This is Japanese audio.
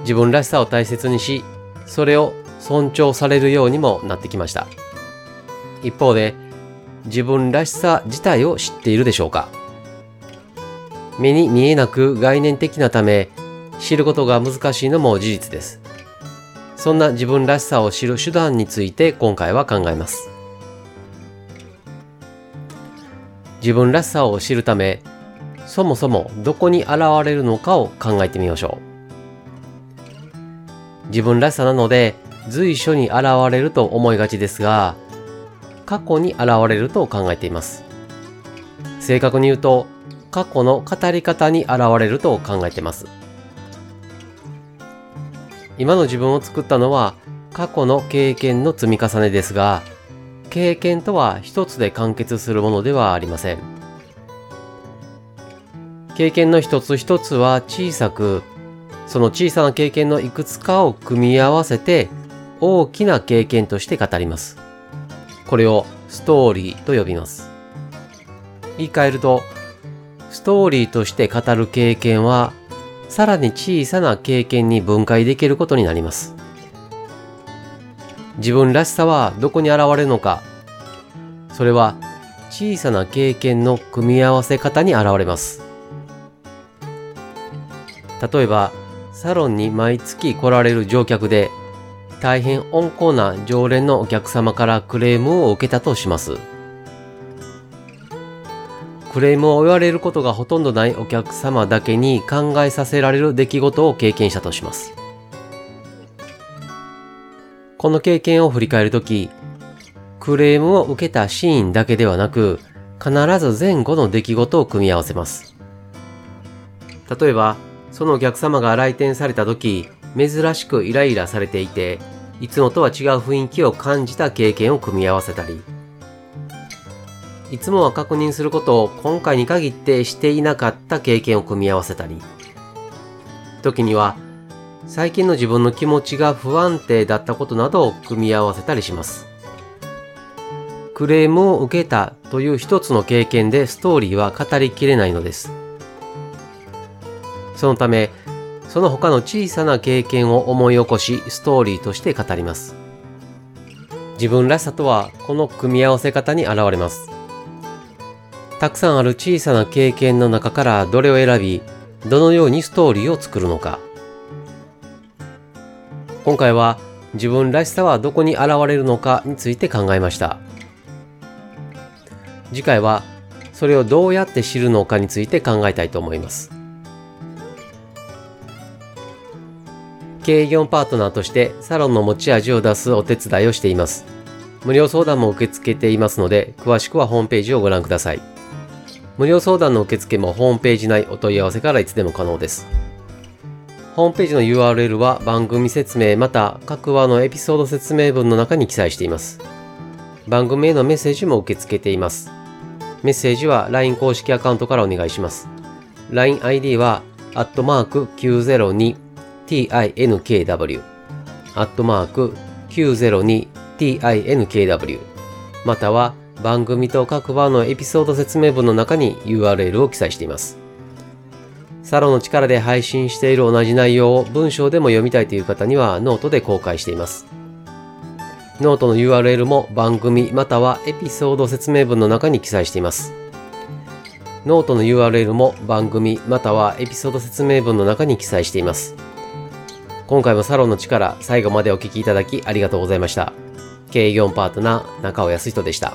自分らしさを大切にしそれを尊重されるようにもなってきました。一方で自分らしさ自体を知っているでしょうか。目に見えなく概念的なため知ることが難しいのも事実です。そんな自分らしさを知る手段について今回は考えます。自分らしさを知るためそもそもどこに現れるのかを考えてみましょう。自分らしさなので随所に現れると思いがちですが過去に現れると考えています。正確に言うと過去の語り方に現れると考えています。今の自分を作ったのは過去の経験の積み重ねですが経験とは一つで完結するものではありません。経験の一つ一つは小さくその小さな経験のいくつかを組み合わせて大きな経験として語ります。これをストーリーと呼びます。言い換えるとストーリーとして語る経験はさらに小さな経験に分解できることになります。自分らしさはどこに現れるのか。それは小さな経験の組み合わせ方に現れます。例えばサロンに毎月来られる乗客で大変温厚な常連のお客様からクレームを受けたとしますクレームを言われることがほとんどないお客様だけに考えさせられる出来事を経験したとしますこの経験を振り返るとき、クレームを受けたシーンだけではなく、必ず前後の出来事を組み合わせます。例えば、そのお客様が来店された時、珍しくイライラされていて、いつもとは違う雰囲気を感じた経験を組み合わせたり、いつもは確認することを今回に限ってしていなかった経験を組み合わせたり、時には最近の自分の気持ちが不安定だったことなどを組み合わせたりします。クレームを受けたという一つの経験でストーリーは語りきれないのです。そのため、その他の小さな経験を思い起こしストーリーとして語ります。自分らしさとはこの組み合わせ方に現れます。たくさんある小さな経験の中からどれを選び、どのようにストーリーを作るのか。今回は自分らしさはどこに現れるのかについて考えました次回はそれをどうやって知るのかについて考えたいと思います経営業パートナーとしてサロンの持ち味を出すお手伝いをしています無料相談も受け付けていますので詳しくはホームページをご覧ください無料相談の受付もホームページ内お問い合わせからいつでも可能ですホームページの URL は番組説明また各話のエピソード説明文の中に記載しています。番組へのメッセージも受け付けています。メッセージは LINE 公式アカウントからお願いします。LINEID は、アットマーク tinkw アットマーク 902tinkw、または番組と各話のエピソード説明文の中に URL を記載しています。サロンの力で配信している同じ内容を文章でも読みたいという方にはノートで公開しています。ノートの URL も番組またはエピソード説明文の中に記載しています。ノートの URL も番組またはエピソード説明文の中に記載しています。今回もサロンの力最後までお聴きいただきありがとうございました。経営業パートナー中尾康人でした。